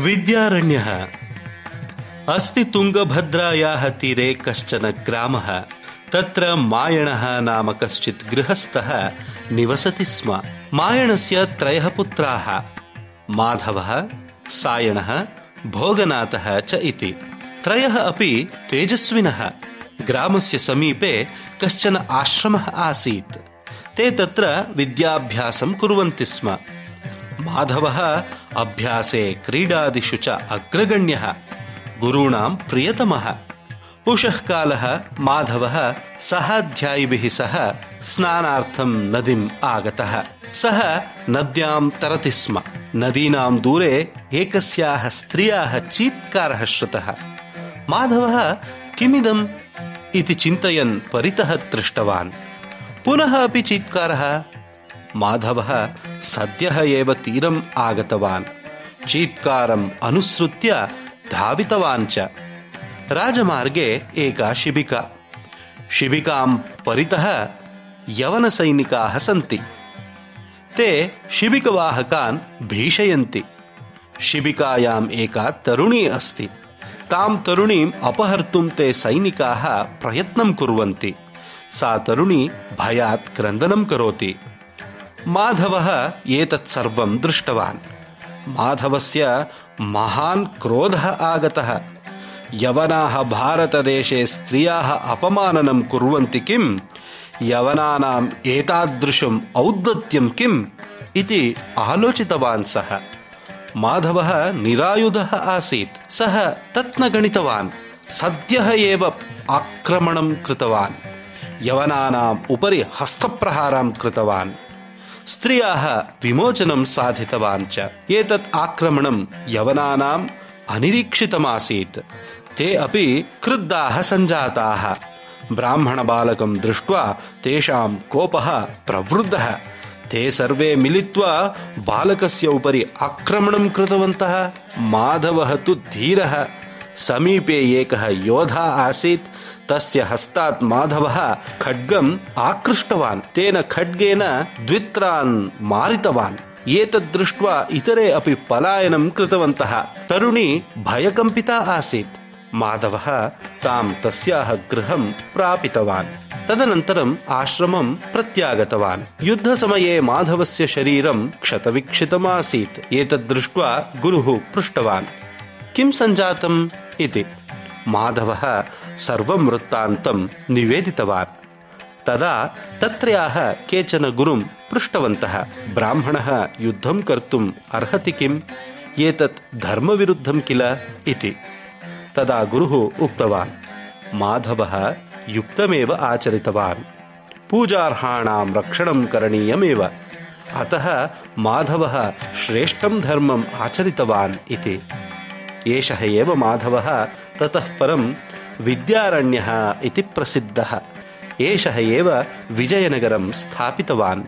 विद्यारण्यः। अस्ति तुङ्गभद्रायाः तीरे कश्चन ग्रामः। तत्र मायणः नाम कश्चित् गृहस्थः निवसति स्म। मायणस्य त्रयः पुत्राः। माधवः सायणः भोगनाथः च इति। त्रयः अपि तेजस्विनः। ग्रामस्य समीपे कश्चन आश्रमः आसीत्। ते तत्र विद्याभ्यासं कुर्वन्ति स्म माधवः अभ्यासे क्रीडादिषु च अग्रगण्यः गुरूणां प्रियतमः। उषः कालः माधवः सहाध्यायिभिः सह स्नानार्थं नदीम् आगतः। सः नद्यां तरति स्म। नदीनां दूरे एकस्याः स्त्रियाः चीत्कारः श्रुतः। माधवः किमिदम् इति चिन्तयन् परितः दृष्टवान्। पुनः अपि चीत्कारः। माधवः सद्यः एव तीरम् आगतवान्। चीत्कारम् अनुसृत्य धावितवान् च। राजमार्गे एका शिबिका। शिबिकां परितः यवनसैनिकाः सन्ति। ते शिबिकवाहकान् भीषयन्ति। शिबिकायाम् एका तरुणी अस्ति। तां तरुणीम् अपहर्तुं ते सैनिकाः प्रयत्नं कुर्वन्ति। सा तरुणी भयात् क्रन्दनं करोति माधवः एतत् सर्वं दृष्टवान्। माधवस्य महान् क्रोधः आगतः। यवनाः भारतदेशे स्त्रियाः अपमाननं कुर्वन्ति किम्? यवनानाम् एतादृशम् औद्धत्यं किम्? इति आलोचितवान् सः। माधवः निरायुधः आसीत्। सः तत् न गणितवान् सद्यः एव आक्रमणं कृतवान्। यवनानाम् उपरि हस्तप्रहारं कृतवान् स्त्रियाः विमोचनं साधितवान् च। एतत् आक्रमणं यवनानाम् अनिरीक्षितमासीत्। ते अपि क्रुद्धाः सञ्जाताः। ब्राह्मणबालकं दृष्ट्वा तेषां कोपः प्रवृद्धः। ते सर्वे मिलित्वा बालकस्य उपरि आक्रमणं कृतवन्तः। माधवः तु धीरः समीपे एकः योधा आसीत्। तस्य हस्तात् माधवः खड्गम् आकृष्टवान्। तेन खड्गेन द्वित्रान् मारितवान्। एतद् दृष्ट्वा इतरे अपि पलायनं कृतवन्तः। तरुणी भयकम्पिता आसीत्। माधवः तां तस्याः गृहं प्रापितवान्। तदनन्तरम् आश्रमं प्रत्यागतवान्। युद्धसमये माधवस्य शरीरं क्षतविक्षितमासीत्। एतद् दृष्ट्वा गुरुः पृष्टवान् किं सञ्जातम् इति। माधवः सर्वं वृत्तान्तं निवेदितवान्। तदा तत्रयाः केचन गुरुं पृष्टवन्तः ब्राह्मणः युद्धं कर्तुम् अर्हति किम्? एतत् धर्मविरुद्धं किल इति। तदा गुरुः उक्तवान् माधवः युक्तमेव आचरितवान्। पूजार्हाणां रक्षणं करणीयमेव। अतः माधवः श्रेष्ठं धर्मम् आचरितवान् इति एषः एव माधवः ततः परं विद्यारण्यः इति प्रसिद्धः। एषः एव विजयनगरं स्थापितवान्